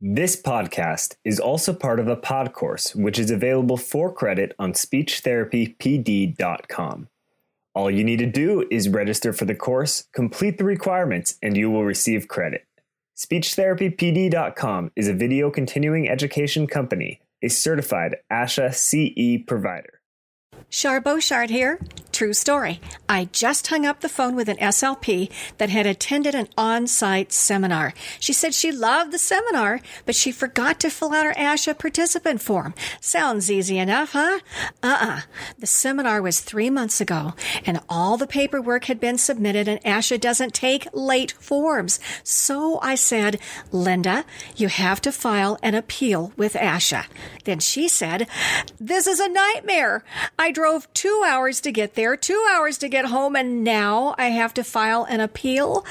This podcast is also part of a pod course, which is available for credit on speechtherapypd.com. All you need to do is register for the course, complete the requirements, and you will receive credit. SpeechTherapyPD.com is a video continuing education company, a certified ASHA CE provider. Char Boshart here. True story. I just hung up the phone with an SLP that had attended an on site seminar. She said she loved the seminar, but she forgot to fill out her ASHA participant form. Sounds easy enough, huh? Uh uh-uh. uh The seminar was three months ago, and all the paperwork had been submitted, and ASHA doesn't take late forms. So I said, Linda, you have to file an appeal with ASHA. Then she said, This is a nightmare. I drove two hours to get there, two hours to get home, and now I have to file an appeal.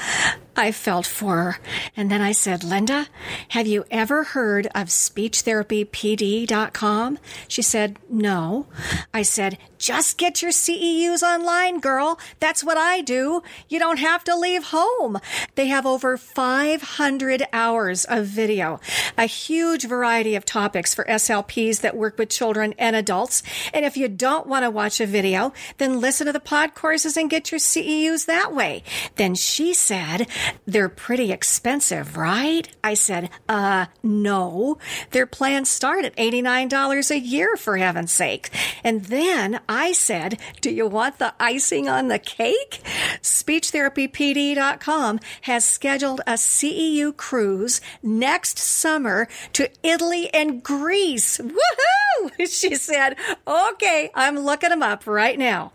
I felt for her. And then I said, Linda, have you ever heard of speechtherapypd.com? She said, no. I said, just get your CEUs online, girl. That's what I do. You don't have to leave home. They have over 500 hours of video, a huge variety of topics for SLPs that work with children and adults. And if you don't want to watch a video, then listen to the pod courses and get your CEUs that way. Then she said, they're pretty expensive, right? I said, uh, no. Their plans start at $89 a year, for heaven's sake. And then I said, do you want the icing on the cake? SpeechTherapyPD.com has scheduled a CEU cruise next summer to Italy and Greece. Woohoo! She said, okay, I'm looking them up right now.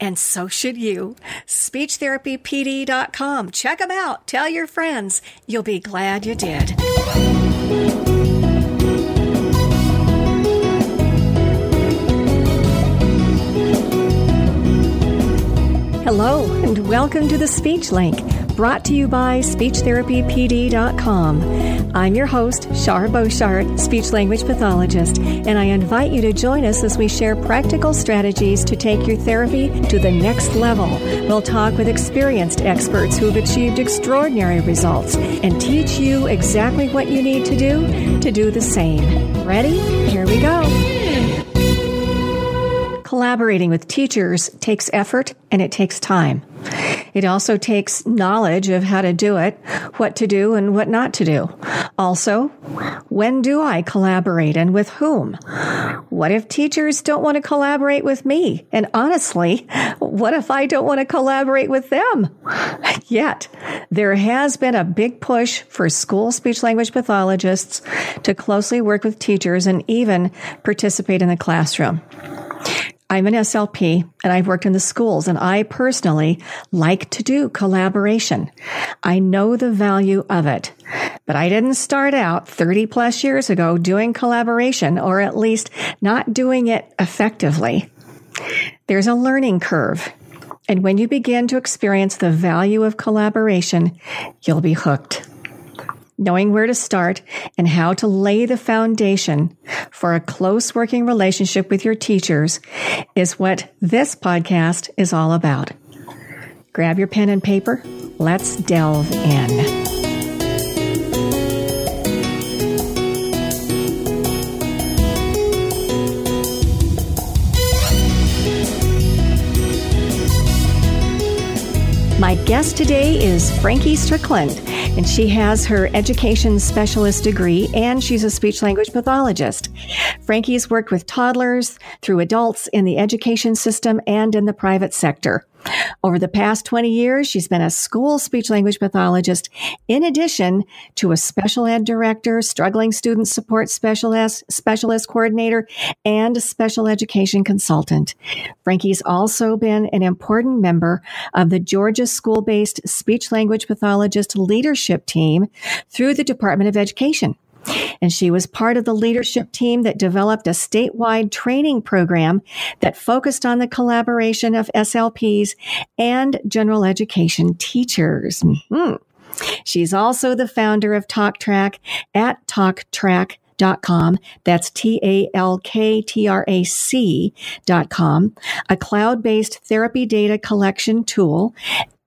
And so should you. SpeechTherapyPD.com. Check them out. Tell your friends. You'll be glad you did. Hello, and welcome to the Speech Link brought to you by SpeechTherapyPD.com. I'm your host, Char Boshart, speech language pathologist, and I invite you to join us as we share practical strategies to take your therapy to the next level. We'll talk with experienced experts who have achieved extraordinary results and teach you exactly what you need to do to do the same. Ready? Here we go. Collaborating with teachers takes effort and it takes time. It also takes knowledge of how to do it, what to do and what not to do. Also, when do I collaborate and with whom? What if teachers don't want to collaborate with me? And honestly, what if I don't want to collaborate with them? Yet, there has been a big push for school speech language pathologists to closely work with teachers and even participate in the classroom. I'm an SLP and I've worked in the schools and I personally like to do collaboration. I know the value of it, but I didn't start out 30 plus years ago doing collaboration or at least not doing it effectively. There's a learning curve. And when you begin to experience the value of collaboration, you'll be hooked knowing where to start and how to lay the foundation for a close working relationship with your teachers is what this podcast is all about. Grab your pen and paper. Let's delve in. My guest today is Frankie Strickland and she has her education specialist degree and she's a speech language pathologist. Frankie's worked with toddlers through adults in the education system and in the private sector. Over the past 20 years, she's been a school speech language pathologist in addition to a special ed director, struggling student support specialist, specialist coordinator, and a special education consultant. Frankie's also been an important member of the Georgia school-based speech language pathologist leadership team through the Department of Education. And she was part of the leadership team that developed a statewide training program that focused on the collaboration of SLPs and general education teachers. Mm-hmm. She's also the founder of TalkTrac at TalkTrac dot com. That's T A L K T R A C dot com, a cloud based therapy data collection tool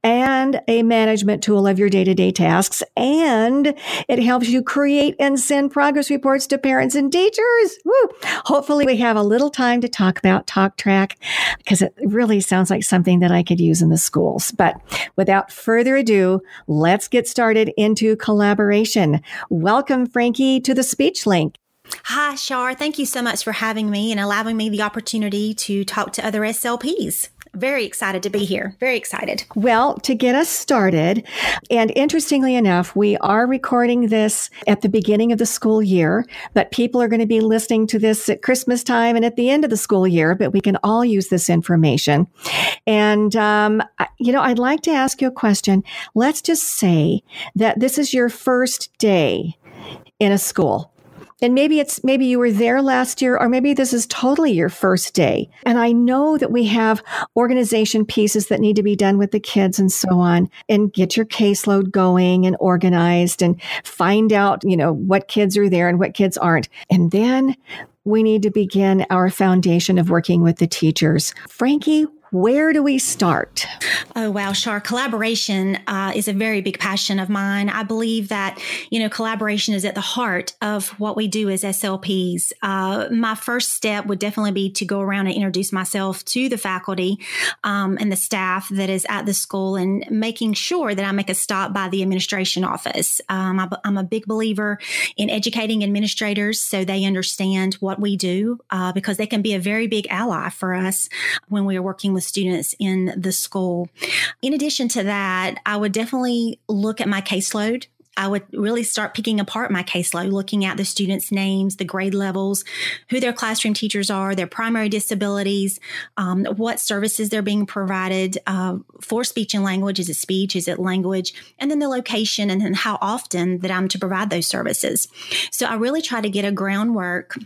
and a management tool of your day to day tasks. And it helps you create and send progress reports to parents and teachers. Woo! Hopefully we have a little time to talk about TalkTrac because it really sounds like something that I could use in the schools. But without further ado, let's get started into collaboration. Welcome, Frankie, to the Speech Link. Hi, Char. Thank you so much for having me and allowing me the opportunity to talk to other SLPs. Very excited to be here. Very excited. Well, to get us started, and interestingly enough, we are recording this at the beginning of the school year, but people are going to be listening to this at Christmas time and at the end of the school year, but we can all use this information. And, um, you know, I'd like to ask you a question. Let's just say that this is your first day in a school and maybe it's, maybe you were there last year, or maybe this is totally your first day. And I know that we have organization pieces that need to be done with the kids and so on and get your caseload going and organized and find out, you know, what kids are there and what kids aren't. And then we need to begin our foundation of working with the teachers. Frankie, where do we start? Oh, wow, Char. Collaboration uh, is a very big passion of mine. I believe that, you know, collaboration is at the heart of what we do as SLPs. Uh, my first step would definitely be to go around and introduce myself to the faculty um, and the staff that is at the school and making sure that I make a stop by the administration office. Um, I, am a big believer in educating administrators so they understand what we do uh, because they can be a very big ally for us when we are working with students in the school. In addition to that, I would definitely look at my caseload. I would really start picking apart my caseload, looking at the students' names, the grade levels, who their classroom teachers are, their primary disabilities, um, what services they're being provided uh, for speech and language. Is it speech? Is it language? And then the location and then how often that I'm to provide those services. So I really try to get a groundwork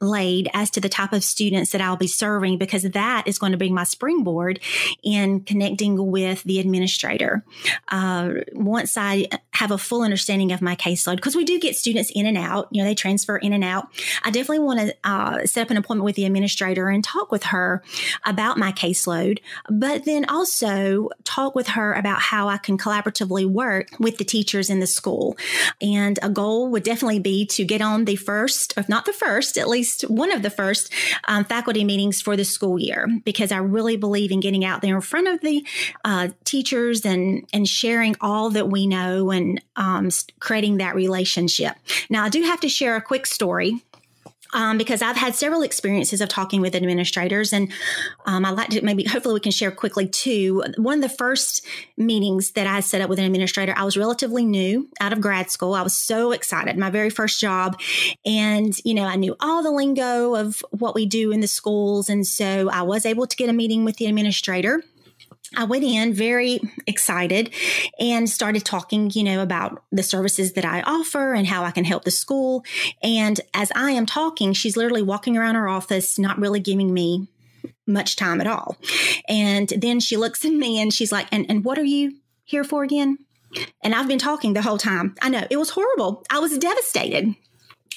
laid as to the type of students that I'll be serving because that is going to be my springboard in connecting with the administrator. Uh, once I have a full understanding of my caseload, because we do get students in and out, you know, they transfer in and out. I definitely want to uh, set up an appointment with the administrator and talk with her about my caseload, but then also talk with her about how I can collaboratively work with the teachers in the school. And a goal would definitely be to get on the first, if not the first, at least least one of the first um, faculty meetings for the school year because I really believe in getting out there in front of the uh, teachers and and sharing all that we know and um, creating that relationship. Now, I do have to share a quick story um, because I've had several experiences of talking with administrators, and um, I'd like to maybe hopefully we can share quickly too. One of the first meetings that I set up with an administrator, I was relatively new out of grad school. I was so excited, my very first job, and you know I knew all the lingo of what we do in the schools, and so I was able to get a meeting with the administrator. I went in very excited and started talking, you know, about the services that I offer and how I can help the school. And as I am talking, she's literally walking around her office, not really giving me much time at all. And then she looks at me and she's like, and, and what are you here for again? And I've been talking the whole time. I know it was horrible. I was devastated.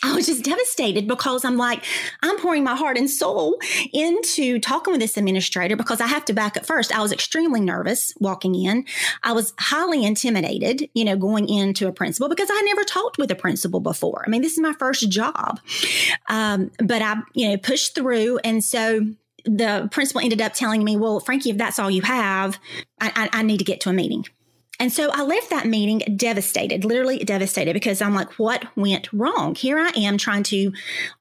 I was just devastated because I'm like, I'm pouring my heart and soul into talking with this administrator because I have to back up first. I was extremely nervous walking in. I was highly intimidated, you know, going into a principal because I never talked with a principal before. I mean, this is my first job. Um, but I, you know, pushed through. And so the principal ended up telling me, well, Frankie, if that's all you have, I, I, I need to get to a meeting. And so I left that meeting devastated, literally devastated, because I'm like, what went wrong? Here I am trying to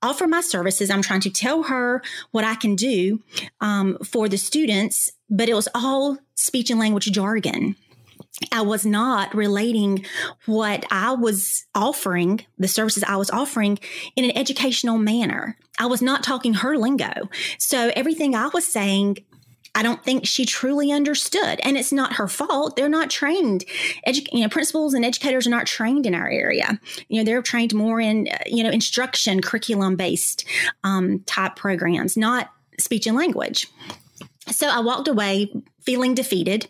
offer my services. I'm trying to tell her what I can do um, for the students, but it was all speech and language jargon. I was not relating what I was offering, the services I was offering, in an educational manner. I was not talking her lingo. So everything I was saying I don't think she truly understood. And it's not her fault. They're not trained. Edu- you know, principals and educators are not trained in our area. You know, they're trained more in, uh, you know, instruction, curriculum based um, type programs, not speech and language. So I walked away feeling defeated.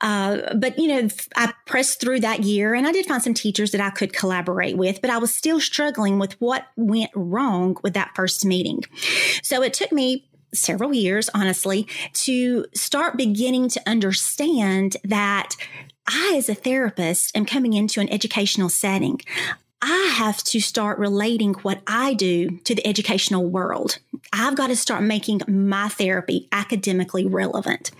Uh, but, you know, I pressed through that year and I did find some teachers that I could collaborate with, but I was still struggling with what went wrong with that first meeting. So it took me several years, honestly, to start beginning to understand that I, as a therapist, am coming into an educational setting. I have to start relating what I do to the educational world. I've got to start making my therapy academically relevant.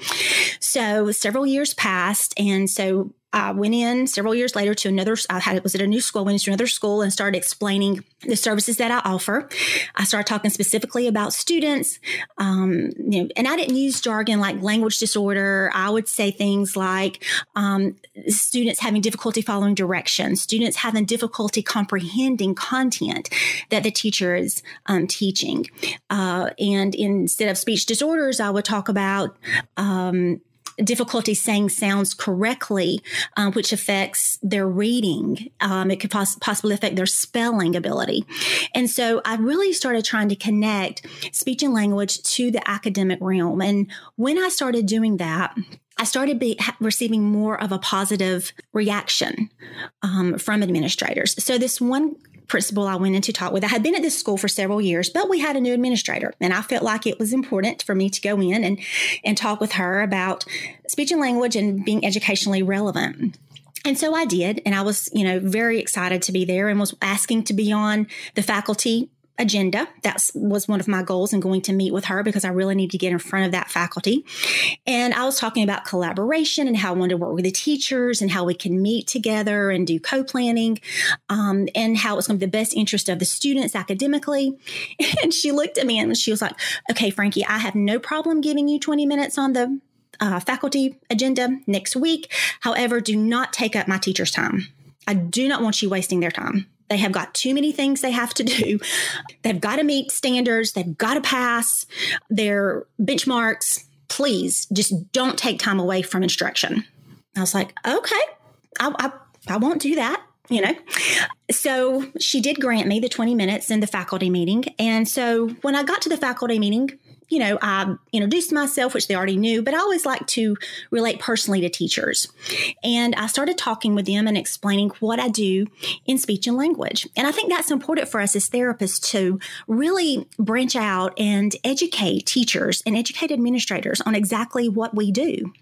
So several years passed. And so I went in several years later to another, I had, was at a new school, went into another school and started explaining the services that I offer. I started talking specifically about students, um, you know, and I didn't use jargon like language disorder. I would say things like um, students having difficulty following directions, students having difficulty comprehending content that the teacher is um, teaching. Uh, and instead of speech disorders, I would talk about um, difficulty saying sounds correctly, um, which affects their reading. Um, it could poss- possibly affect their spelling ability. And so I really started trying to connect speech and language to the academic realm. And when I started doing that, I started be, receiving more of a positive reaction um, from administrators. So this one principal I went in to talk with. I had been at this school for several years, but we had a new administrator, and I felt like it was important for me to go in and and talk with her about speech and language and being educationally relevant. And so I did, and I was, you know, very excited to be there and was asking to be on the faculty agenda. That was one of my goals and going to meet with her because I really need to get in front of that faculty. And I was talking about collaboration and how I wanted to work with the teachers and how we can meet together and do co-planning um, and how it's going to be the best interest of the students academically. And she looked at me and she was like, okay, Frankie, I have no problem giving you 20 minutes on the uh, faculty agenda next week. However, do not take up my teacher's time. I do not want you wasting their time. They have got too many things they have to do. They've got to meet standards. They've got to pass their benchmarks. Please just don't take time away from instruction. I was like, okay, I, I, I won't do that you know. So she did grant me the 20 minutes in the faculty meeting. And so when I got to the faculty meeting, you know, I introduced myself, which they already knew, but I always like to relate personally to teachers. And I started talking with them and explaining what I do in speech and language. And I think that's important for us as therapists to really branch out and educate teachers and educate administrators on exactly what we do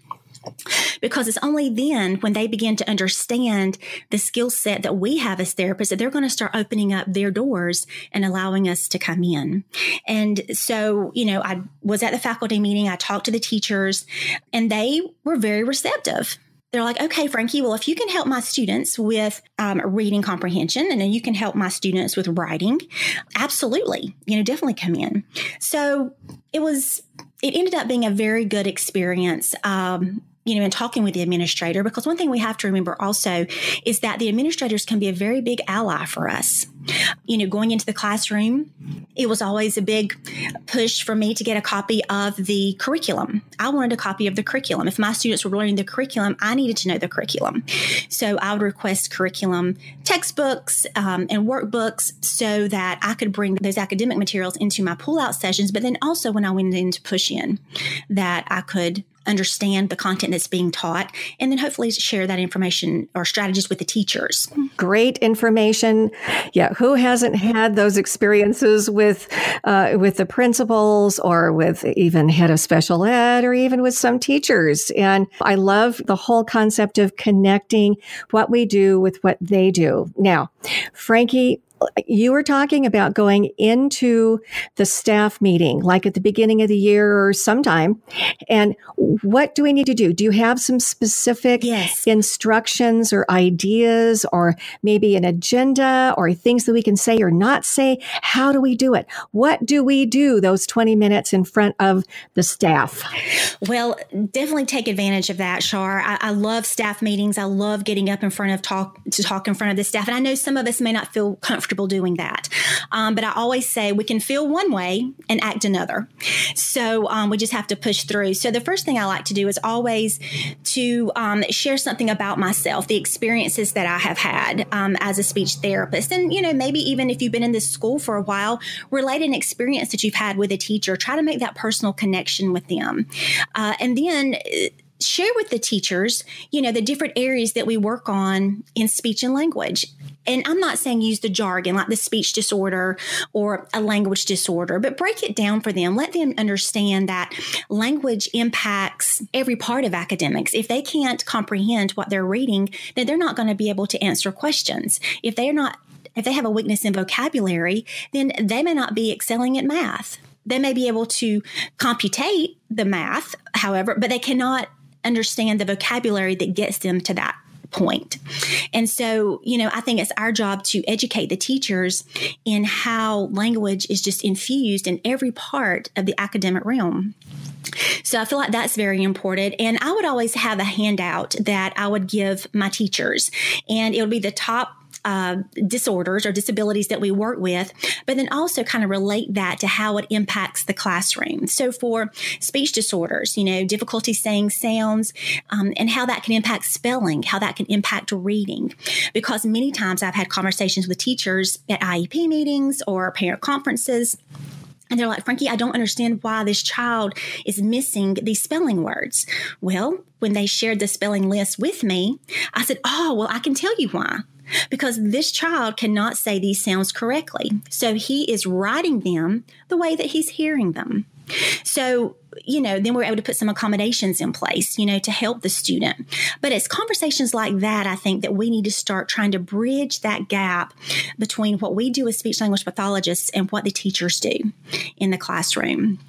because it's only then when they begin to understand the skill set that we have as therapists that they're going to start opening up their doors and allowing us to come in. And so, you know, I was at the faculty meeting, I talked to the teachers, and they were very receptive they're like, okay, Frankie, well, if you can help my students with um, reading comprehension and then you can help my students with writing, absolutely, you know, definitely come in. So it was, it ended up being a very good experience. Um, you know, in talking with the administrator, because one thing we have to remember also is that the administrators can be a very big ally for us. You know, going into the classroom, it was always a big push for me to get a copy of the curriculum. I wanted a copy of the curriculum. If my students were learning the curriculum, I needed to know the curriculum. So I would request curriculum textbooks um, and workbooks so that I could bring those academic materials into my pull out sessions. But then also when I went in to push in, that I could understand the content that's being taught, and then hopefully share that information or strategies with the teachers. Great information. Yeah, who hasn't had those experiences with uh, with the principals or with even head of special ed or even with some teachers? And I love the whole concept of connecting what we do with what they do. Now, Frankie, you were talking about going into the staff meeting, like at the beginning of the year or sometime. And what do we need to do? Do you have some specific yes. instructions or ideas or maybe an agenda or things that we can say or not say? How do we do it? What do we do those 20 minutes in front of the staff? Well, definitely take advantage of that, Char. I, I love staff meetings. I love getting up in front of talk to talk in front of the staff. And I know some of us may not feel comfortable comfortable doing that. Um, but I always say we can feel one way and act another. So um, we just have to push through. So the first thing I like to do is always to um, share something about myself, the experiences that I have had um, as a speech therapist. And, you know, maybe even if you've been in this school for a while, relate an experience that you've had with a teacher. Try to make that personal connection with them. Uh, and then, share with the teachers, you know, the different areas that we work on in speech and language. And I'm not saying use the jargon like the speech disorder or a language disorder, but break it down for them. Let them understand that language impacts every part of academics. If they can't comprehend what they're reading, then they're not going to be able to answer questions. If they're not if they have a weakness in vocabulary, then they may not be excelling at math. They may be able to computate the math, however, but they cannot understand the vocabulary that gets them to that point. And so, you know, I think it's our job to educate the teachers in how language is just infused in every part of the academic realm. So I feel like that's very important. And I would always have a handout that I would give my teachers, and it would be the top uh, disorders or disabilities that we work with, but then also kind of relate that to how it impacts the classroom. So for speech disorders, you know, difficulty saying sounds um, and how that can impact spelling, how that can impact reading. Because many times I've had conversations with teachers at IEP meetings or parent conferences. And they're like, Frankie, I don't understand why this child is missing these spelling words. Well, when they shared the spelling list with me, I said, Oh, well, I can tell you why because this child cannot say these sounds correctly. So he is writing them the way that he's hearing them. So, you know, then we're able to put some accommodations in place, you know, to help the student. But it's conversations like that, I think, that we need to start trying to bridge that gap between what we do as speech language pathologists and what the teachers do in the classroom.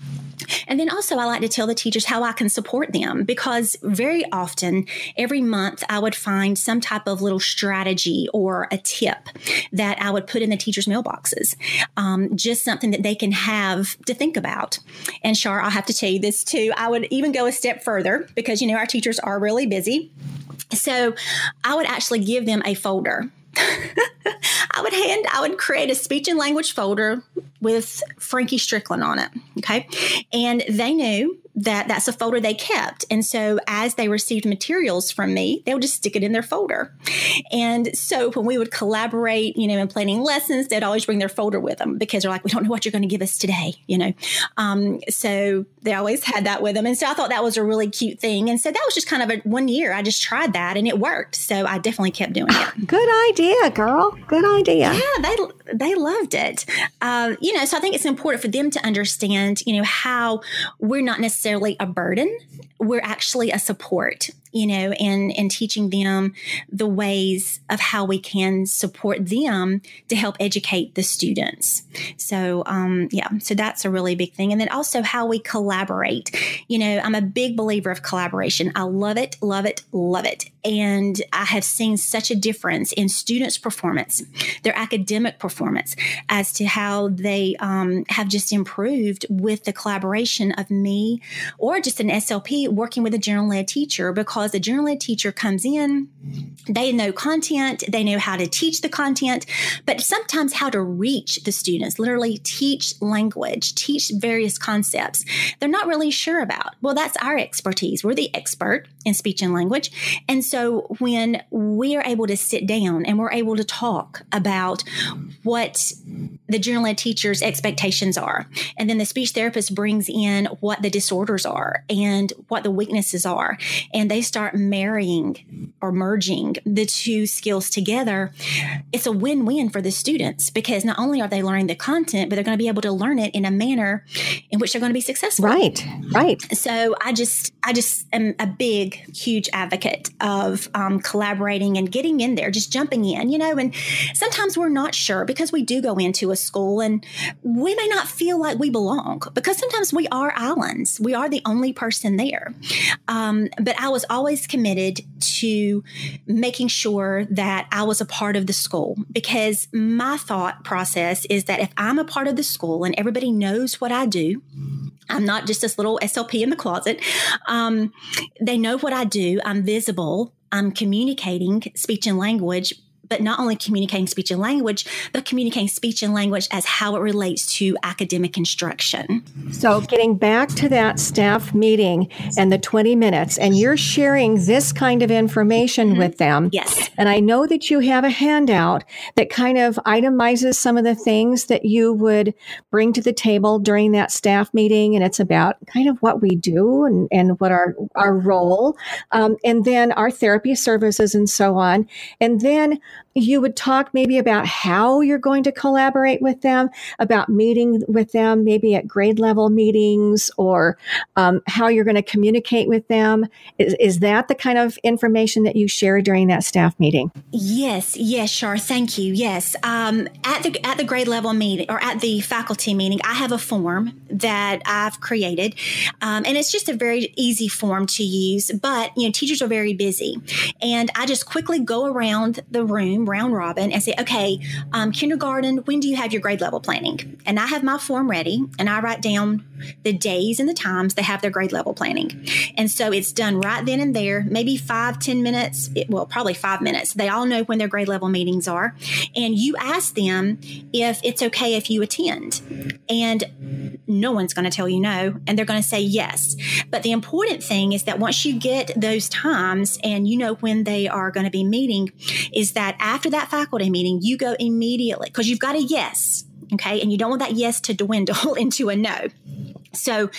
And then also, I like to tell the teachers how I can support them because very often, every month, I would find some type of little strategy or a tip that I would put in the teachers' mailboxes. Um, just something that they can have to think about. And Char, I'll have to tell you this too. I would even go a step further because, you know, our teachers are really busy. So I would actually give them a folder I would hand, I would create a speech and language folder with Frankie Strickland on it. Okay. And they knew that that's a folder they kept. And so as they received materials from me, they would just stick it in their folder. And so when we would collaborate, you know, in planning lessons, they'd always bring their folder with them because they're like, we don't know what you're going to give us today, you know. Um, so they always had that with them. And so I thought that was a really cute thing. And so that was just kind of a one year I just tried that and it worked. So I definitely kept doing it. Good idea, girl. Good idea. Yeah, they they loved it. Uh, you know, so I think it's important for them to understand, you know, how we're not necessarily a burden. We're actually a support you know, and and teaching them the ways of how we can support them to help educate the students. So um, yeah, so that's a really big thing, and then also how we collaborate. You know, I'm a big believer of collaboration. I love it, love it, love it, and I have seen such a difference in students' performance, their academic performance, as to how they um, have just improved with the collaboration of me or just an SLP working with a general ed teacher because the general ed teacher comes in, they know content, they know how to teach the content, but sometimes how to reach the students, literally teach language, teach various concepts they're not really sure about. Well, that's our expertise. We're the expert in speech and language. And so when we are able to sit down and we're able to talk about what the general ed teacher's expectations are, and then the speech therapist brings in what the disorders are and what the weaknesses are, and they start marrying or merging the two skills together, it's a win win for the students because not only are they learning the content, but they're going to be able to learn it in a manner in which they're going to be successful. Right, right. So I just, I just am a big, huge advocate of um, collaborating and getting in there, just jumping in, you know. And sometimes we're not sure because we do go into a school and we may not feel like we belong because sometimes we are islands. We are the only person there. Um, but I was always committed to making sure that I was a part of the school because my thought process is that if I'm a part of the school and everybody knows what I do, I'm not just this little SLP in the closet. Um, they know what I do. I'm visible. I'm communicating speech and language but not only communicating speech and language, but communicating speech and language as how it relates to academic instruction. So, getting back to that staff meeting and the 20 minutes, and you're sharing this kind of information mm-hmm. with them. Yes. And I know that you have a handout that kind of itemizes some of the things that you would bring to the table during that staff meeting. And it's about kind of what we do and, and what our, our role, um, and then our therapy services and so on. And then you would talk maybe about how you're going to collaborate with them, about meeting with them, maybe at grade level meetings, or um, how you're going to communicate with them. Is, is that the kind of information that you share during that staff meeting? Yes, yes, sure. Thank you. Yes, um, at the at the grade level meeting or at the faculty meeting, I have a form that I've created, um, and it's just a very easy form to use. But you know, teachers are very busy, and I just quickly go around the room round robin and say, okay, um, kindergarten, when do you have your grade level planning? And I have my form ready and I write down the days and the times they have their grade level planning. And so it's done right then and there, maybe five, ten minutes, it, well, probably five minutes. They all know when their grade level meetings are. And you ask them if it's okay if you attend. And no one's going to tell you no, and they're going to say yes. But the important thing is that once you get those times and you know when they are going to be meeting, is that after that faculty meeting, you go immediately because you've got a yes. Okay. And you don't want that yes to dwindle into a no. So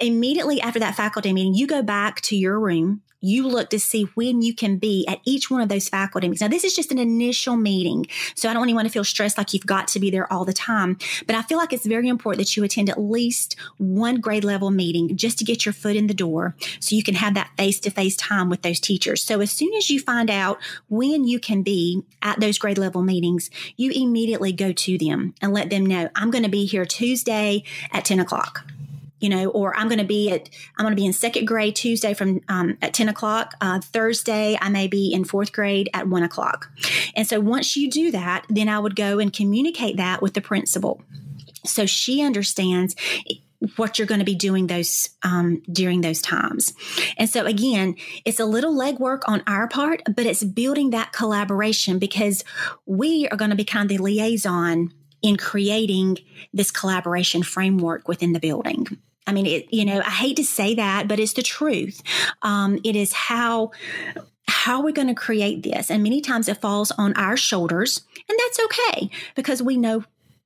immediately after that faculty meeting, you go back to your room you look to see when you can be at each one of those faculty meetings. Now, this is just an initial meeting, so I don't want anyone to feel stressed like you've got to be there all the time. But I feel like it's very important that you attend at least one grade level meeting just to get your foot in the door so you can have that face to face time with those teachers. So, as soon as you find out when you can be at those grade level meetings, you immediately go to them and let them know, I'm going to be here Tuesday at 10 o'clock you know, or I'm going to be at, I'm going to be in second grade Tuesday from um, at 10 o'clock. Uh, Thursday, I may be in fourth grade at one o'clock. And so once you do that, then I would go and communicate that with the principal. So she understands what you're going to be doing those um, during those times. And so again, it's a little legwork on our part, but it's building that collaboration because we are going to be kind of the liaison in creating this collaboration framework within the building. I mean, it, you know, I hate to say that, but it's the truth. Um, it is how how we're going to create this? And many times it falls on our shoulders, and that's okay because we know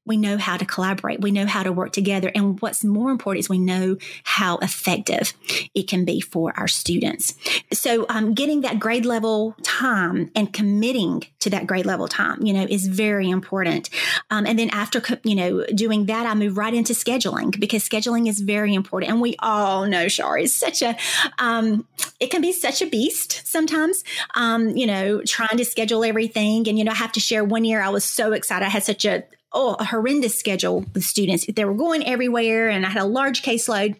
we know how to collaborate, we know how to work together. And what's more important is we know how effective it can be for our students. So, um, getting that grade level time and committing to that grade level time, you know, is very important. Um, and then after, you know, doing that, I move right into scheduling because scheduling is very important. And we all know, Char, is such a, um, it can be such a beast sometimes, um, you know, trying to schedule everything. And, you know, I have to share one year I was so excited. I had such a, oh, a horrendous schedule with students. They were going everywhere and I had a large caseload.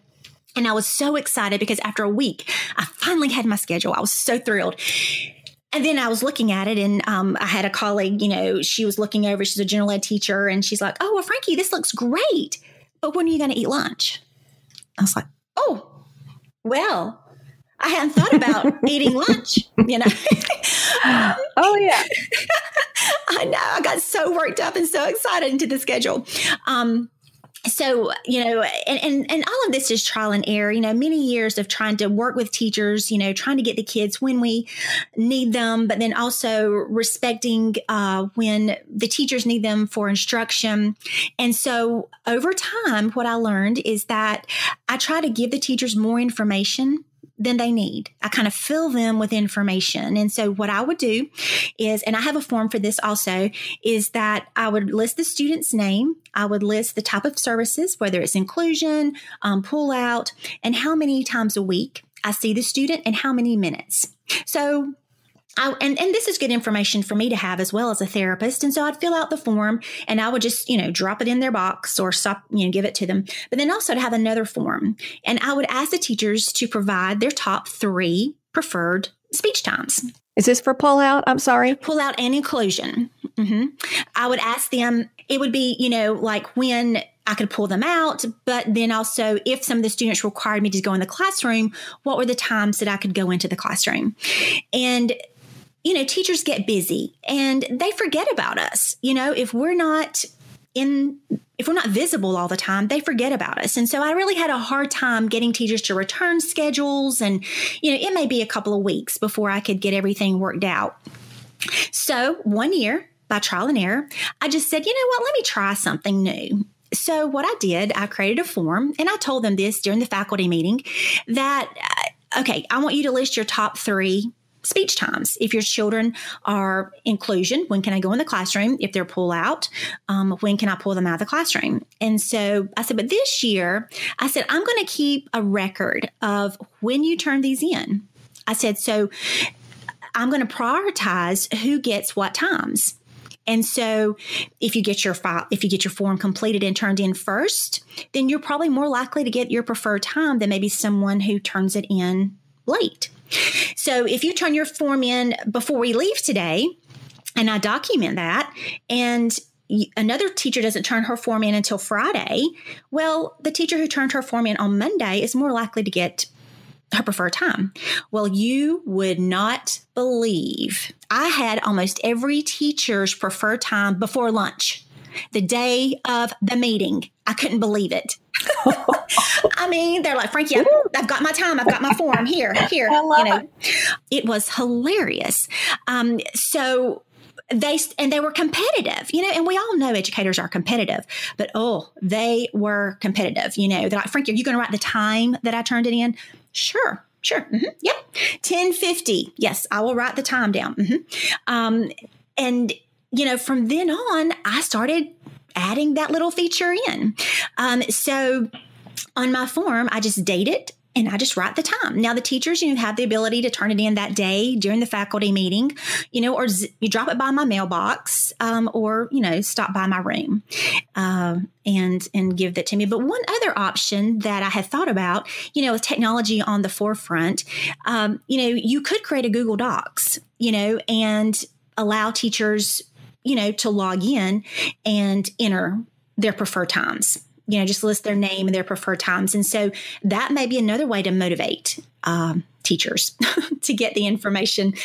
And I was so excited because after a week, I finally had my schedule. I was so thrilled. And then I was looking at it, and um, I had a colleague, you know, she was looking over, she's a general ed teacher, and she's like, Oh, well, Frankie, this looks great. But when are you going to eat lunch? I was like, Oh, well, I hadn't thought about eating lunch, you know. oh, yeah. I know. I got so worked up and so excited into the schedule. Um, so you know and, and and all of this is trial and error you know many years of trying to work with teachers you know trying to get the kids when we need them but then also respecting uh, when the teachers need them for instruction and so over time what i learned is that i try to give the teachers more information than they need. I kind of fill them with information. And so what I would do is, and I have a form for this also, is that I would list the student's name. I would list the type of services, whether it's inclusion, um, pull out, and how many times a week I see the student and how many minutes. So I, and, and this is good information for me to have as well as a therapist. And so I'd fill out the form and I would just, you know, drop it in their box or stop, you know, give it to them. But then also to have another form. And I would ask the teachers to provide their top three preferred speech times. Is this for pull out? I'm sorry. Pull out and inclusion. Mm-hmm. I would ask them, it would be, you know, like when I could pull them out, but then also if some of the students required me to go in the classroom, what were the times that I could go into the classroom? And you know, teachers get busy and they forget about us. You know, if we're not in if we're not visible all the time, they forget about us. And so I really had a hard time getting teachers to return schedules. And, you know, it may be a couple of weeks before I could get everything worked out. So one year, by trial and error, I just said, you know what, let me try something new. So what I did, I created a form and I told them this during the faculty meeting that, uh, okay, I want you to list your top three speech times. If your children are inclusion, when can I go in the classroom? If they're pull out, um, when can I pull them out of the classroom? And so I said, but this year, I said, I'm going to keep a record of when you turn these in. I said, so I'm going to prioritize who gets what times. And so if you get your file, if you get your form completed and turned in first, then you're probably more likely to get your preferred time than maybe someone who turns it in late. So if you turn your form in before we leave today, and I document that, and another teacher doesn't turn her form in until Friday, well, the teacher who turned her form in on Monday is more likely to get her preferred time. Well, you would not believe I had almost every teacher's preferred time before lunch, the day of the meeting. I couldn't believe it. I mean, they're like, Frankie, I've got my time. I've got my form here, here. you know, it. it was hilarious. Um, so they and they were competitive, you know, and we all know educators are competitive, but oh, they were competitive. You know, they're like, Frankie, are you going to write the time that I turned it in? Sure. Sure. Mm-hmm. Yep. 1050. Yes, I will write the time down. Mm-hmm. Um, and, you know, from then on, I started adding that little feature in. Um, so on my form, I just date it and I just write the time. Now the teachers, you know, have the ability to turn it in that day during the faculty meeting, you know, or z- you drop it by my mailbox, um, or you know, stop by my room, uh, and and give that to me. But one other option that I had thought about, you know, with technology on the forefront, um, you know, you could create a Google Docs, you know, and allow teachers, you know, to log in and enter their preferred times you know, just list their name and their preferred times. And so that may be another way to motivate um, teachers to get the information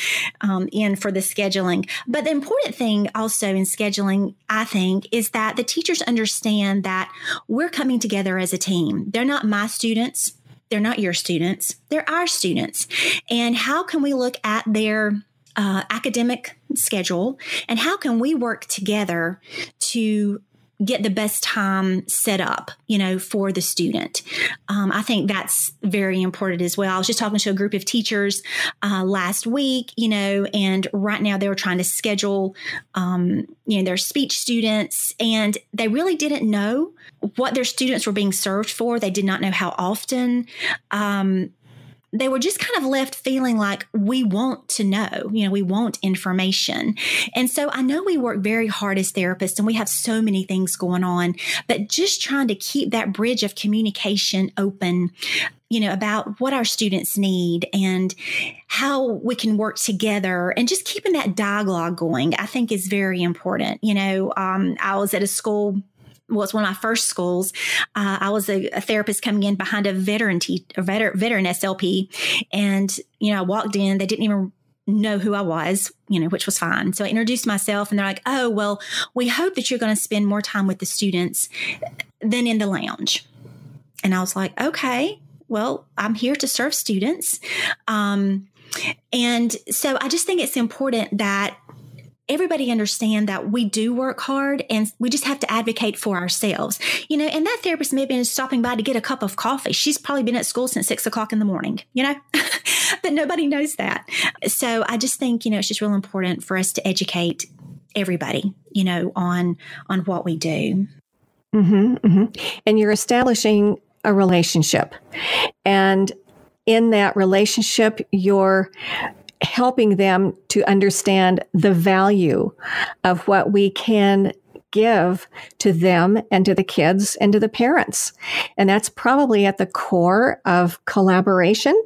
um, in for the scheduling. But the important thing also in scheduling, I think, is that the teachers understand that we're coming together as a team. They're not my students. They're not your students. They're our students. And how can we look at their uh, academic schedule and how can we work together to get the best time set up, you know, for the student. Um, I think that's very important as well. I was just talking to a group of teachers uh, last week, you know, and right now they were trying to schedule, um, you know, their speech students, and they really didn't know what their students were being served for. They did not know how often. Um, they were just kind of left feeling like we want to know, you know, we want information. And so I know we work very hard as therapists and we have so many things going on, but just trying to keep that bridge of communication open you know, about what our students need and how we can work together and just keeping that dialogue going, I think is very important. You know, um, I was at a school was one of my first schools. Uh, I was a, a, therapist coming in behind a veteran, te- a veteran, veteran SLP, and you know I walked in. They didn't even know who I was, you know, which was fine. So I introduced myself, and they're like, "Oh, well, we hope that you're going to spend more time with the students than in the lounge." And I was like, "Okay, well, I'm here to serve students." Um, and so I just think it's important that everybody understand that we do work hard and we just have to advocate for ourselves. You know, and that therapist may have been stopping by to get a cup of coffee. She's probably been at school since six o'clock in the morning, you know, but nobody knows that. So I just think, you know, it's just real important for us to educate everybody, you know, on on what we do. Mm-hmm, mm-hmm. And you're establishing a relationship. And in that relationship, you're helping them to understand the value of what we can give to them and to the kids and to the parents. And that's probably at the core of collaboration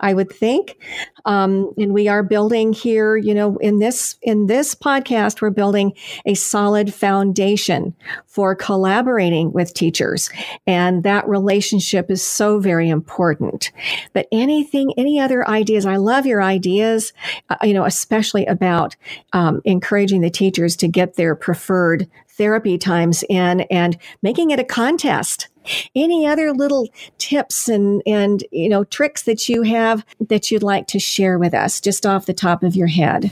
I would think. Um, and we are building here, you know, in this in this podcast, we're building a solid foundation for collaborating with teachers, and that relationship is so very important. But anything, any other ideas? I love your ideas, uh, you know, especially about um, encouraging the teachers to get their preferred therapy times in and making it a contest any other little tips and, and, you know, tricks that you have that you'd like to share with us just off the top of your head?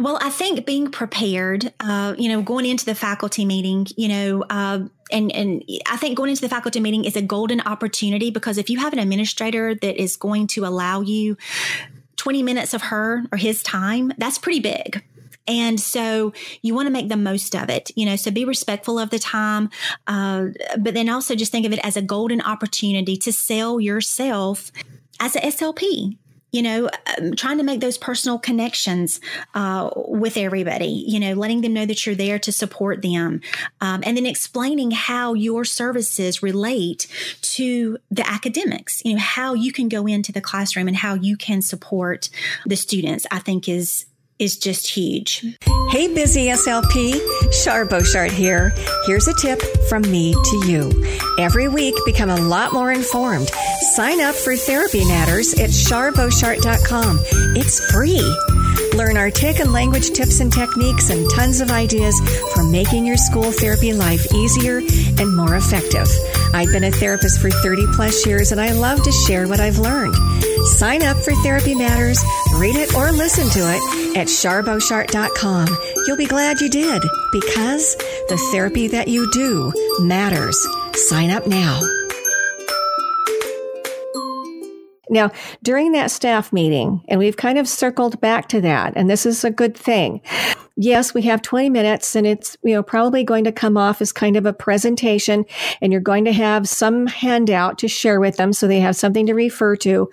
Well, I think being prepared, uh, you know, going into the faculty meeting, you know, uh, and and I think going into the faculty meeting is a golden opportunity because if you have an administrator that is going to allow you 20 minutes of her or his time, that's pretty big. And so you want to make the most of it, you know, so be respectful of the time. Uh, but then also just think of it as a golden opportunity to sell yourself as a SLP you know, um, trying to make those personal connections uh, with everybody, you know, letting them know that you're there to support them, um, and then explaining how your services relate to the academics, you know, how you can go into the classroom and how you can support the students, I think is is just huge. Hey, busy SLP, Char Boshart here. Here's a tip from me to you. Every week, become a lot more informed. Sign up for Therapy Matters at charboshart.com. It's free. Learn artic and language tips and techniques and tons of ideas for making your school therapy life easier and more effective. I've been a therapist for 30 plus years and I love to share what I've learned. Sign up for Therapy Matters, read it or listen to it at charboshart.com. You'll be glad you did because the therapy that you do matters. Sign up now. Now, during that staff meeting, and we've kind of circled back to that, and this is a good thing. Yes, we have 20 minutes and it's, you know, probably going to come off as kind of a presentation and you're going to have some handout to share with them so they have something to refer to.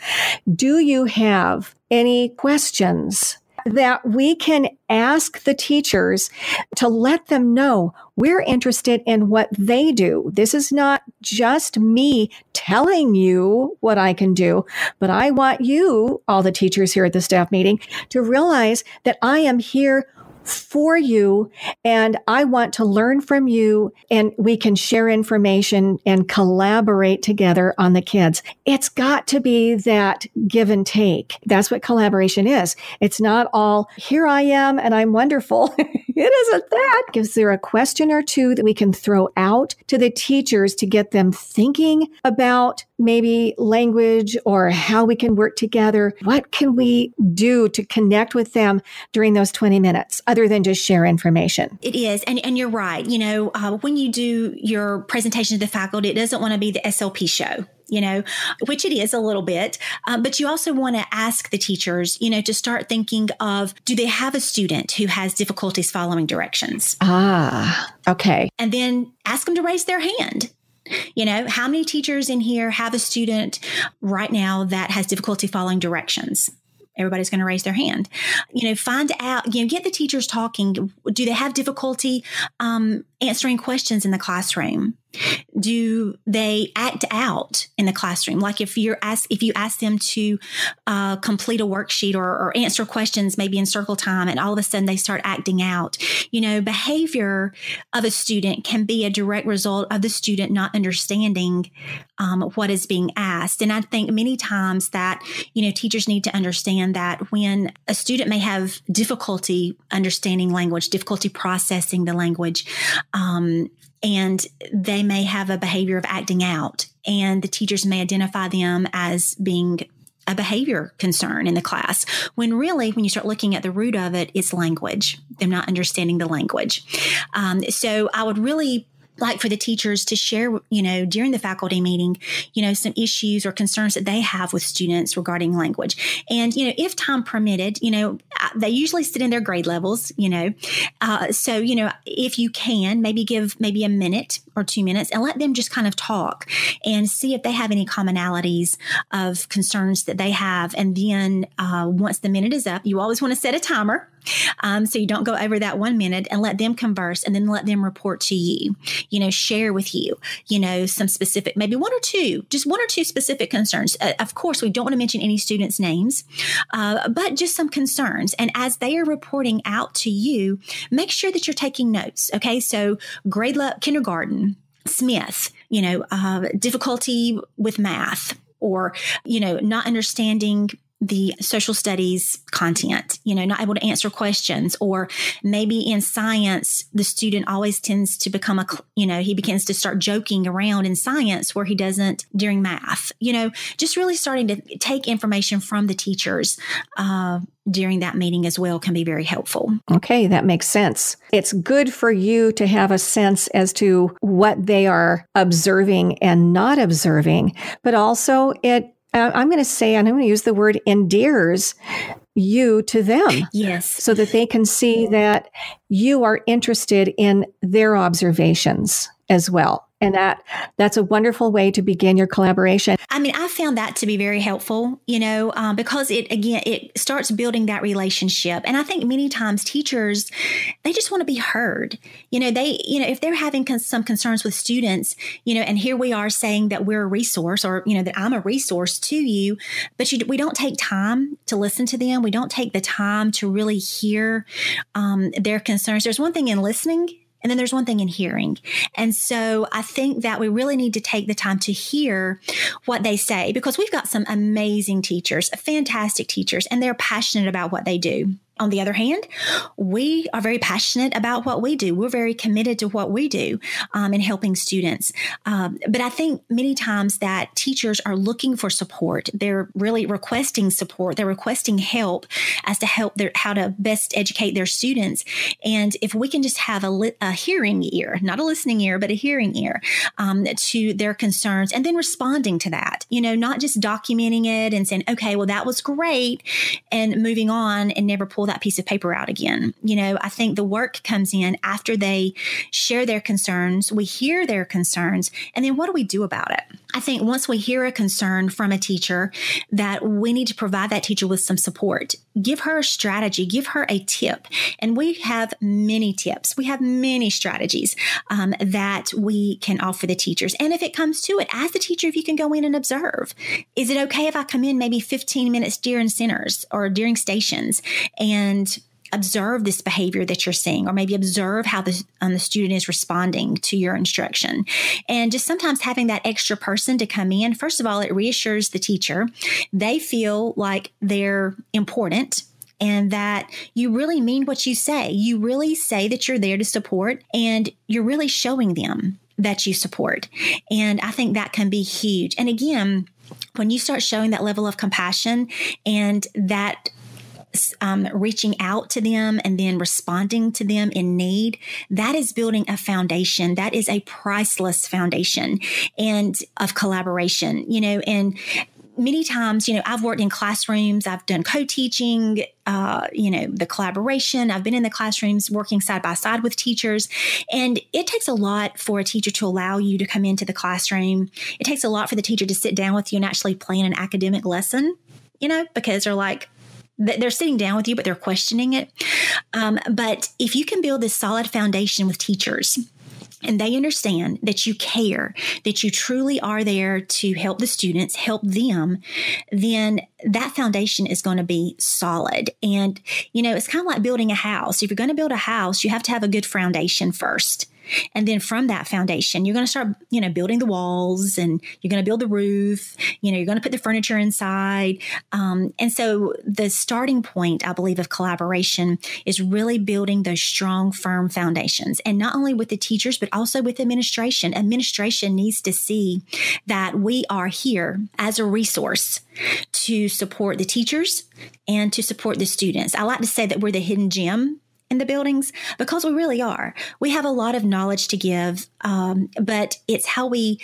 Do you have any questions that we can ask the teachers to let them know we're interested in what they do. This is not just me telling you what I can do, but I want you, all the teachers here at the staff meeting, to realize that I am here for you and I want to learn from you and we can share information and collaborate together on the kids. It's got to be that give and take. That's what collaboration is. It's not all here I am and I'm wonderful. it isn't that. Is there a question or two that we can throw out to the teachers to get them thinking about maybe language or how we can work together? What can we do to connect with them during those 20 minutes other than just share information? It is. And, and you're right. You know, uh, when you do your presentation to the faculty, it doesn't want to be the SLP show you know, which it is a little bit. Um, but you also want to ask the teachers, you know, to start thinking of do they have a student who has difficulties following directions? Ah, okay. And then ask them to raise their hand. You know, how many teachers in here have a student right now that has difficulty following directions? Everybody's going to raise their hand. You know, find out, you know, get the teachers talking. Do they have difficulty um, answering questions in the classroom? do they act out in the classroom like if you're asked if you ask them to uh, complete a worksheet or, or, answer questions maybe in circle time and all of a sudden they start acting out you know behavior of a student can be a direct result of the student not understanding um, what is being asked and i think many times that you know teachers need to understand that when a student may have difficulty understanding language difficulty processing the language um, and they may have a behavior of acting out and the teachers may identify them as being a behavior concern in the class when really when you start looking at the root of it it's language. Them not understanding the language. Um, so i would really like for the teachers to share, you know, during the faculty meeting, you know, some issues or concerns that they have with students regarding language. And, you know, if time permitted, you know, uh, they usually sit in their grade levels, you know. Uh, so, you know, if you can, maybe give maybe a minute or two minutes and let them just kind of talk and see if they have any commonalities of concerns that they have. And then uh, once the minute is up, you always want to set a timer um, so you don't go over that one minute and let them converse and then let them report to you, you know, share with you, you know, some specific, maybe one or two, just one or two specific concerns. Uh, of course, we don't want to mention any students' names, uh, but just some concerns. And as they are reporting out to you, make sure that you're taking notes. Okay. So grade level kindergarten, Smith, you know, uh, difficulty with math or, you know, not understanding the social studies content, you know, not able to answer questions, or maybe in science, the student always tends to become a, you know, he begins to start joking around in science where he doesn't during math, you know, just really starting to take information from the teachers. Uh, during that meeting as well can be very helpful. Okay, that makes sense. It's good for you to have a sense as to what they are observing and not observing, but also it uh, I'm going to say, and I'm going to use the word endears you to them. Yes. So that they can see that you are interested in their observations as well and that that's a wonderful way to begin your collaboration. I mean i found that to be very helpful you know um, because it again it starts building that relationship. And i think many times teachers they just want to be heard. You know they you know if they're having con- some concerns with students you know and here we are saying that we're a resource or you know that i'm a resource to you but you, we don't take time to listen to them. We don't take the time to really hear um, their concerns. There's one thing in listening and then there's one thing in hearing. And so I think that we really need to take the time to hear what they say because we've got some amazing teachers, fantastic teachers, and they're passionate about what they do. On the other hand, we are very passionate about what we do. We're very committed to what we do um, in helping students. Um, but I think many times that teachers are looking for support. They're really requesting support. They're requesting help as to help their how to best educate their students. And if we can just have a, li- a hearing ear, not a listening ear, but a hearing ear um, to their concerns, and then responding to that. You know, not just documenting it and saying, "Okay, well that was great," and moving on and never pull that piece of paper out again. You know, I think the work comes in after they share their concerns, we hear their concerns, and then what do we do about it? I think once we hear a concern from a teacher, that we need to provide that teacher with some support. Give her a strategy, give her a tip. And we have many tips. We have many strategies um, that we can offer the teachers. And if it comes to it, ask the teacher if you can go in and observe. Is it okay if I come in maybe 15 minutes during centers or during stations and observe this behavior that you're seeing or maybe observe how the, um, the student is responding to your instruction. And just sometimes having that extra person to come in first of all it reassures the teacher. They feel like they're important and that you really mean what you say. You really say that you're there to support and you're really showing them that you support. And i think that can be huge. And again when you start showing that level of compassion and that um, reaching out to them and then responding to them in need, that is building a foundation. That is a priceless foundation and of collaboration, you know, and many times, you know, I've worked in classrooms, I've done co teaching, uh, you know, the collaboration. I've been in the classrooms working side by side with teachers. And it takes a lot for a teacher to allow you to come into the classroom. It takes a lot for the teacher to sit down with you and actually plan an academic lesson, you know, because they're like, they're sitting down with you, but they're questioning it. Um, but if you can build this solid foundation with teachers, and they understand that you care, that you truly are there to help the students, help them, then that foundation is going to be solid. And, you know, it's kind of like building a house. If you're going to build a house, you have to have a good foundation first. And then from that foundation, you're going to start, you know, building the walls and you're going to build the roof. You know, you're going to put the furniture inside. Um, and so the starting point, I believe, of collaboration is really building those strong, firm foundations. And not only with the teachers, but also with administration. Administration needs to see that we are here as a resource to support the teachers and to support the students. I like to say that we're the hidden gem in the buildings because we really are. We have a lot of knowledge to give, um, but it's how we,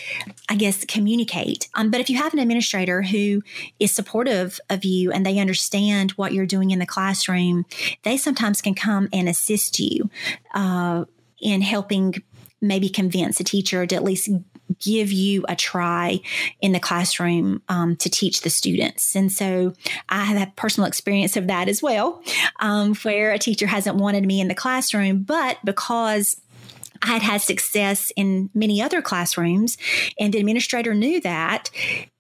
I guess, communicate. Um, but if you have an administrator who is supportive of you and they understand what you're doing in the classroom, they sometimes can come and assist you uh, in helping maybe convince a teacher to at least give you a try in the classroom um, to teach the students. And so I have had personal experience of that as well, um, where a teacher hasn't wanted me in the classroom, but because I had had success in many other classrooms, and the administrator knew that,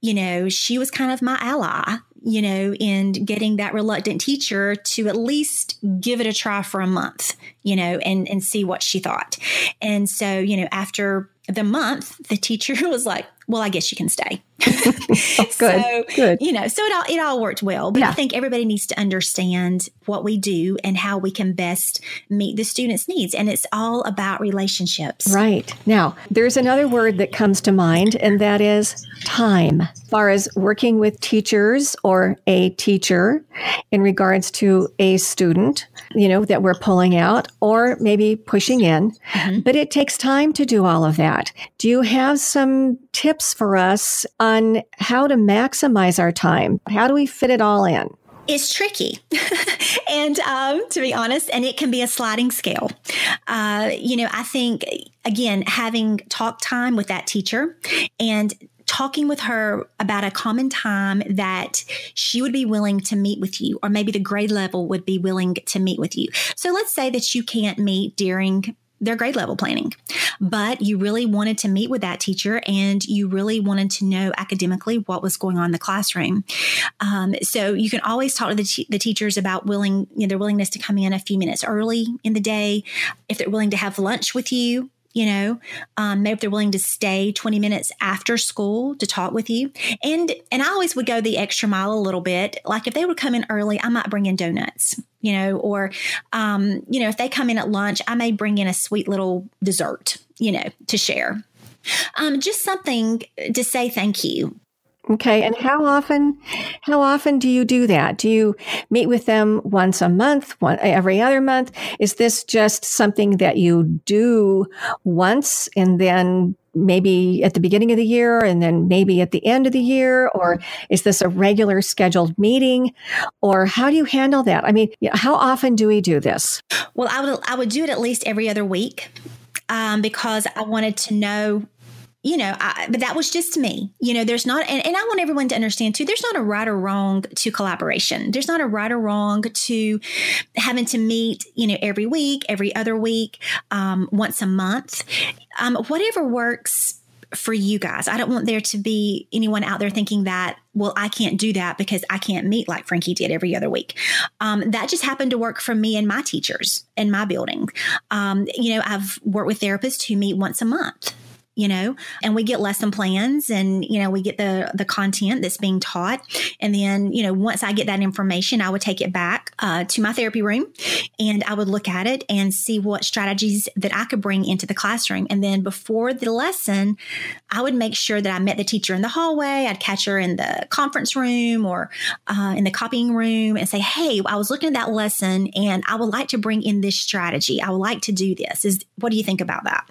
you know, she was kind of my ally you know, in getting that reluctant teacher to at least give it a try for a month, you know, and and see what she thought. And so, you know, after the month, the teacher was like, well, I guess you can stay. good. So, good. You know, so it all, it all worked well. But yeah. I think everybody needs to understand what we do and how we can best meet the students' needs. And it's all about relationships. Right. Now, there's another word that comes to mind, and that is time. As far as working with teachers or a teacher in regards to a student, you know, that we're pulling out or maybe pushing in. Mm-hmm. But it takes time to do all of that. Do you have some tips? tips for us on how to maximize our time? How do we fit it all in? It's tricky. and um, to be honest, and it can be a sliding scale. Uh, you know, I think, again, having talk time with that teacher and talking with her about a common time that she would be willing to meet with you, or maybe the grade level would be willing to meet with you. So let's say that you can't meet during their grade level planning. But you really wanted to meet with that teacher and you really wanted to know academically what was going on in the classroom. Um, so you can always talk to the, the teachers about willing, you know, their willingness to come in a few minutes early in the day, if they're willing to have lunch with you you know um, maybe they're willing to stay 20 minutes after school to talk with you and and i always would go the extra mile a little bit like if they would come in early i might bring in donuts you know or um, you know if they come in at lunch i may bring in a sweet little dessert you know to share um, just something to say thank you Okay. And how often, how often do you do that? Do you meet with them once a month, one, every other month? Is this just something that you do once and then maybe at the beginning of the year and then maybe at the end of the year? Or is this a regular scheduled meeting? Or how do you handle that? I mean, how often do we do this? Well, I would, I would do it at least every other week. Um, because I wanted to know you know, I, but that was just me. You know, there's not, and, and, I want everyone to understand too, there's not a right or wrong to collaboration. There's not a right or wrong to having to meet, you know, every week, every other week, um, once a month. Um, whatever works for you guys. I don't want there to be anyone out there thinking that, well, I can't do that because I can't meet like Frankie did every other week. Um, that just happened to work for me and my teachers in my building. Um, you know, I've worked with therapists who meet once a month you know and we get lesson plans and you know we get the the content that's being taught. And then you know once i get that information i would take it back uh, to my therapy room and i would look at it and see what strategies that i could bring into the classroom. And then before the lesson i would make sure that i met the teacher in the hallway. I'd catch her in the conference room or uh, in the copying room and say hey i was looking at that lesson and i would like to bring in this strategy. I would like to do this. Is what do you think about that?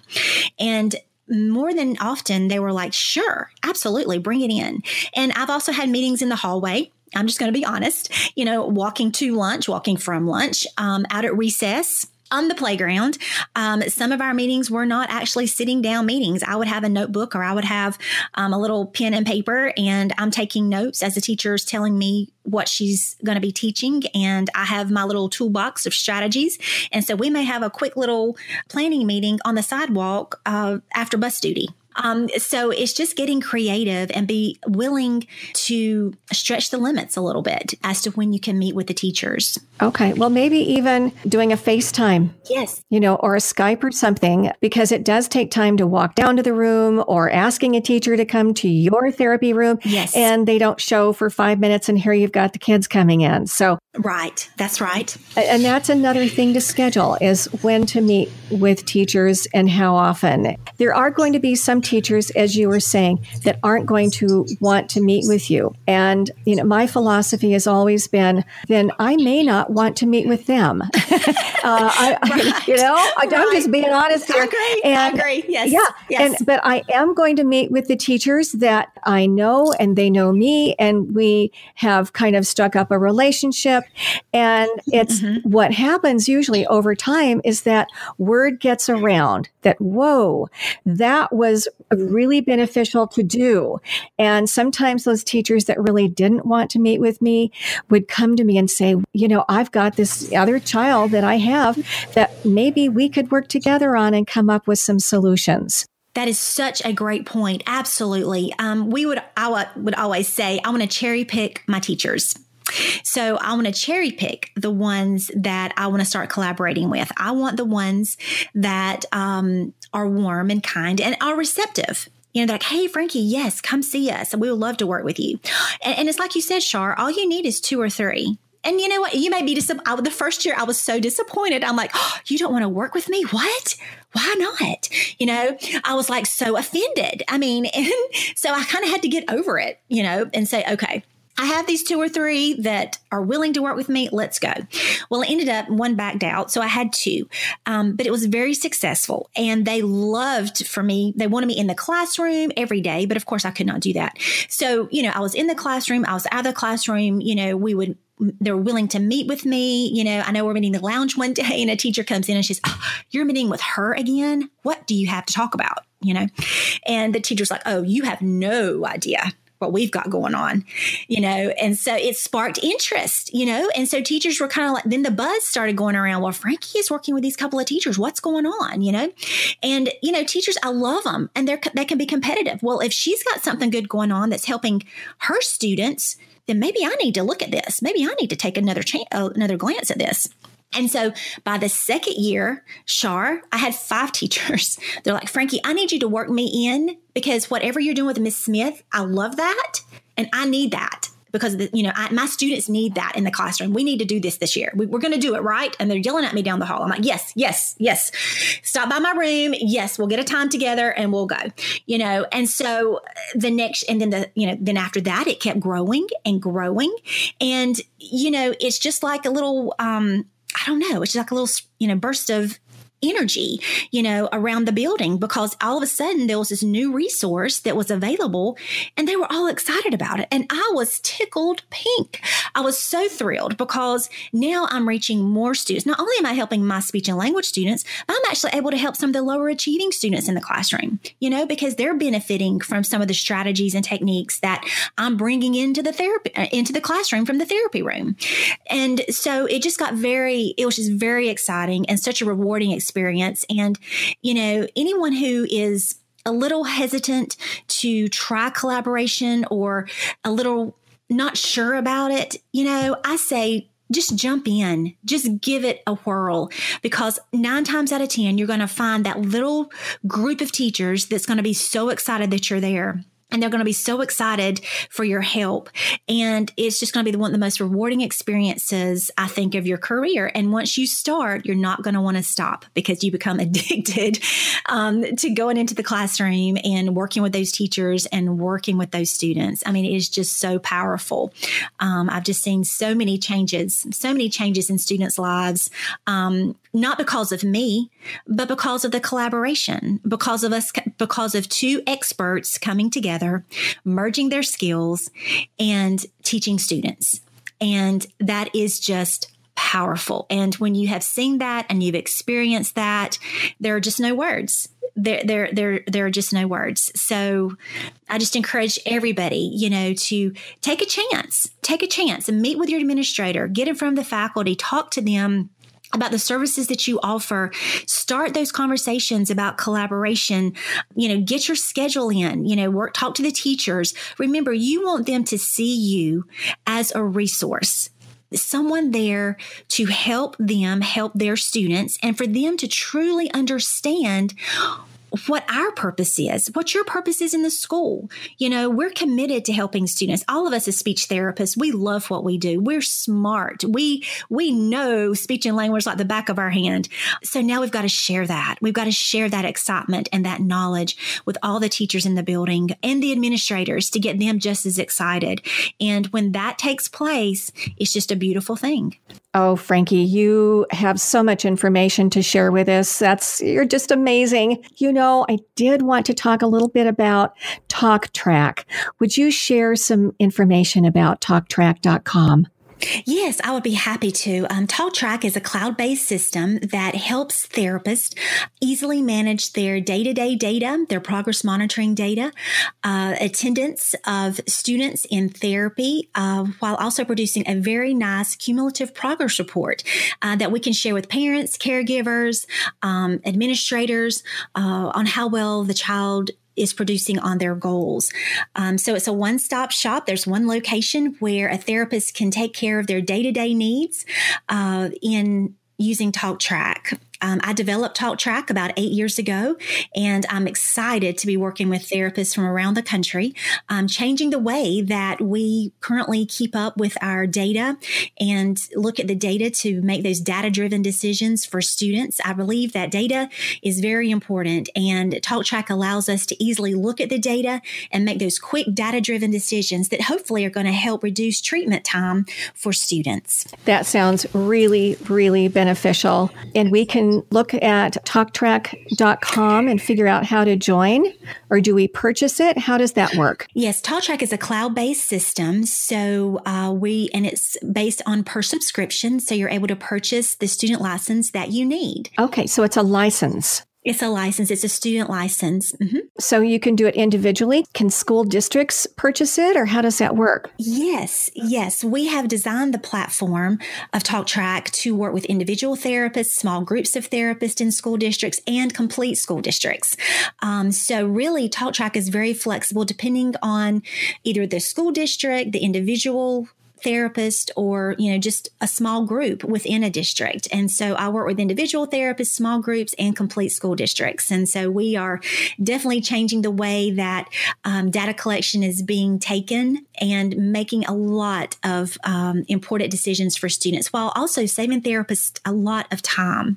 And more than often they were like, sure, absolutely, bring it in. And I've also had meetings in the hallway. I'm just going to be honest, you know, walking to lunch, walking from lunch, um, out at recess on the playground. Um, some of our meetings were not actually sitting down meetings. I would have a notebook or I would have um, a little pen and paper, and I'm taking notes as the teacher is telling me what she's going to be teaching. And I have my little toolbox of strategies. And so we may have a quick little planning meeting on the sidewalk uh, after bus duty. Um, so it's just getting creative and be willing to stretch the limits a little bit as to when you can meet with the teachers. Okay. Well, maybe even doing a FaceTime. Yes. You know, or a Skype or something, because it does take time to walk down to the room or asking a teacher to come to your therapy room. Yes. And they don't show for five minutes and here you've got the kids coming in. So, right. That's right. And that's another thing to schedule is when to meet with teachers and how often. There are going to be some teachers, as you were saying, that aren't going to want to meet with you. And, you know, my philosophy has always been then I may not want to meet with them. uh, I, right. You know, I, am right. just being honest here. I agree. And, I agree. Yes. Yeah. Yes. And, but I am going to meet with the teachers that I know and they know me and we have kind of struck up a relationship. And it's mm-hmm. what happens usually over time is that word gets around that, whoa, that was really beneficial to do. And sometimes those teachers that really didn't want to meet with me would come to me and say, you know, I've got this other child that I have that maybe we could work together on and come up with some solutions. That is such a great point. Absolutely. Um, we would, I would always say, I want to cherry pick my teachers. So I want to cherry pick the ones that I want to start collaborating with. I want the ones that um, are warm and kind and are receptive. You know, they're like, hey, Frankie, yes, come see us. We would love to work with you. And, and it's like you said, Char, all you need is two or three. And you know what? You may be disappointed. The first year I was so disappointed. I'm like, oh, you don't want to work with me? What? Why not? You know, I was like so offended. I mean, and so I kind of had to get over it, you know, and say, okay, I have these two or three that are willing to work with me. Let's go. Well, it ended up one backed out. So I had two, um, but it was very successful. And they loved for me, they wanted me in the classroom every day. But of course, I could not do that. So, you know, I was in the classroom, I was out of the classroom. You know, we would they're willing to meet with me. You know, I know we're meeting the lounge one day and a teacher comes in and she's, oh, you're meeting with her again. What do you have to talk about? You know, and the teacher's like, oh, you have no idea what we've got going on, you know? And so it sparked interest, you know? And so teachers were kind of like, then the buzz started going around. Well, Frankie is working with these couple of teachers. What's going on, you know? And, you know, teachers, I love them and they're, they can be competitive. Well, if she's got something good going on that's helping her students, then maybe I need to look at this. Maybe I need to take another chance, uh, another glance at this. And so by the second year, Char, I had five teachers. They're like, Frankie, I need you to work me in because whatever you're doing with Miss Smith, I love that. And I need that because the, you know I, my students need that in the classroom. We need to do this this year. We, are going to do it right, and they're yelling at me down the hall. I'm like, yes, yes, yes. Stop by my room. Yes, we'll get a time together and we'll go. You know, and so the next, and then the you know then after that, it kept growing and growing, and you know it's just like a little. um I don't know. It's just like a little, you know, burst of energy, you know, around the building because all of a sudden there was this new resource that was available and they were all excited about it. And I was tickled pink. I was so thrilled because now I'm reaching more students. Not only am I helping my speech and language students, but I'm actually able to help some of the lower achieving students in the classroom, you know, because they're benefiting from some of the strategies and techniques that I'm bringing into the therapy, uh, into the classroom from the therapy room. And so it just got very, it was just very exciting and such a rewarding experience experience. And, you know, anyone who is a little hesitant to try collaboration or a little not sure about it, you know, I say just jump in, just give it a whirl because nine times out of 10, you're going to find that little group of teachers that's going to be so excited that you're there and they're going to be so excited for your help. And it's just going to be one of the most rewarding experiences, I think, of your career. And once you start, you're not going to want to stop because you become addicted um, to going into the classroom and working with those teachers and working with those students. I mean, it is just so powerful. Um, I've just seen so many changes, so many changes in students' lives, um, not because of me, but because of the collaboration, because of us, because of two experts coming together merging their skills, and teaching students. And that is just powerful. And when you have seen that and you've experienced that, there are just no words. There, there, there, there are just no words. So I just encourage everybody, you know, to take a chance, take a chance and meet with your administrator, get in front of the faculty, talk to them about the services that you offer. Start those conversations about collaboration. You know get your schedule in you know work talk to the teachers. Remember you want them to see you as a resource someone there to help them help their students and for them to truly understand what our purpose is, what your purpose is in the school. You know, we're committed to helping students. All of us as speech therapists, we love what we do. We're smart. We we know speech and language like the back of our hand. So now we've got to share that. We've got to share that excitement and that knowledge with all the teachers in the building and the administrators to get them just as excited. And when that takes place, it's just a beautiful thing. Oh, Frankie, you have so much information to share with us. That's, you're just amazing. You know, I did want to talk a little bit about TalkTrac. Would you share some information about TalkTrac.com? Yes, I would be happy to. Um, TalkTrac is a cloud based system that helps therapists easily manage their day to day data, their progress monitoring data, uh, attendance of students in therapy, uh, while also producing a very nice cumulative progress report uh, that we can share with parents, caregivers, um, administrators uh, on how well the child is producing on their goals. Um, so it's a one stop shop. There's one location where a therapist can take care of their day to day needs uh, in using TalkTrac. Um, I developed TalkTrac about eight years ago, and I'm excited to be working with therapists from around the country, um, changing the way that we currently keep up with our data and look at the data to make those data driven decisions for students. I believe that data is very important, and TalkTrac allows us to easily look at the data and make those quick data driven decisions that hopefully are going to help reduce treatment time for students. That sounds really, really beneficial. And we can look at talktrac.com and figure out how to join, or do we purchase it? How does that work? Yes, TalkTrac is a cloud based system. So uh, we, and it's based on per subscription. So you're able to purchase the student license that you need. Okay, so it's a license. It's a license. It's a student license. Mm-hmm. So you can do it individually. Can school districts purchase it, or how does that work? Yes, yes. We have designed the platform of TalkTrac to work with individual therapists, small groups of therapists in school districts, and complete school districts. Um, so really, TalkTrac is very flexible depending on either the school district, the individual therapist or, you know, just a small group within a district. And so I work with individual therapists, small groups, and complete school districts. And so we are definitely changing the way that um, data collection is being taken and making a lot of um, important decisions for students while also saving therapists a lot of time.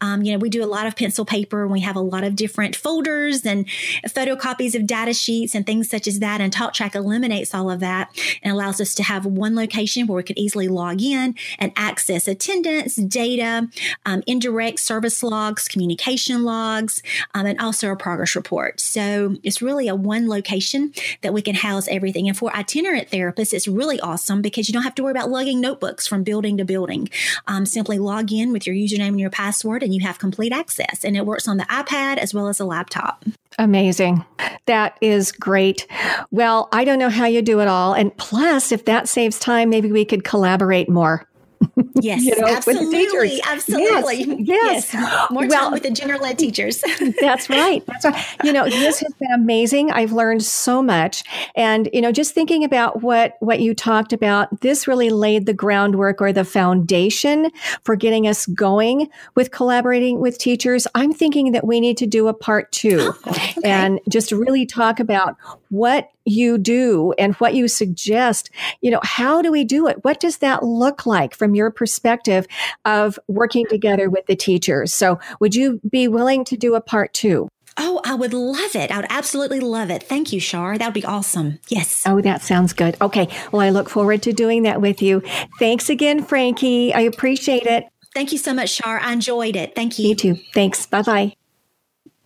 Um, you know, we do a lot of pencil paper and we have a lot of different folders and photocopies of data sheets and things such as that. And TalkTrac eliminates all of that and allows us to have one location where we can easily log in and access attendance, data, um, indirect service logs, communication logs, um, and also a progress report. So it's really a one location that we can house everything. And for itinerant therapists, it's really awesome because you don't have to worry about lugging notebooks from building to building. Um, simply log in with your username and your password, and you have complete access. And it works on the iPad as well as a laptop. Amazing. That is great. Well, I don't know how you do it all. And plus, if that saves time, maybe we could collaborate more. Yes, you know, absolutely, absolutely. Yes, yes. More well, time with the general ed teachers. that's right. That's right. You know, this has been amazing. I've learned so much, and you know, just thinking about what what you talked about, this really laid the groundwork or the foundation for getting us going with collaborating with teachers. I'm thinking that we need to do a part two, oh, okay. and just really talk about what you do and what you suggest. You know, how do we do it? What does that look like from your perspective of working together with the teachers? So, would you be willing to do a part two? Oh, I would love it. I would absolutely love it. Thank you, Char. That would be awesome. Yes. Oh, that sounds good. Okay. Well, I look forward to doing that with you. Thanks again, Frankie. I appreciate it. Thank you so much, Char. I enjoyed it. Thank you. You too. Thanks. Bye bye.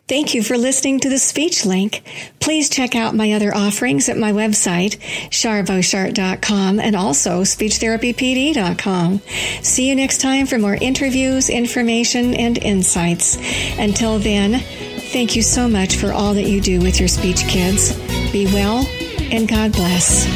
Thank you for listening to the speech link. Please check out my other offerings at my website, charboshart.com and also speechtherapypd.com. See you next time for more interviews, information, and insights. Until then, thank you so much for all that you do with your speech kids. Be well and God bless.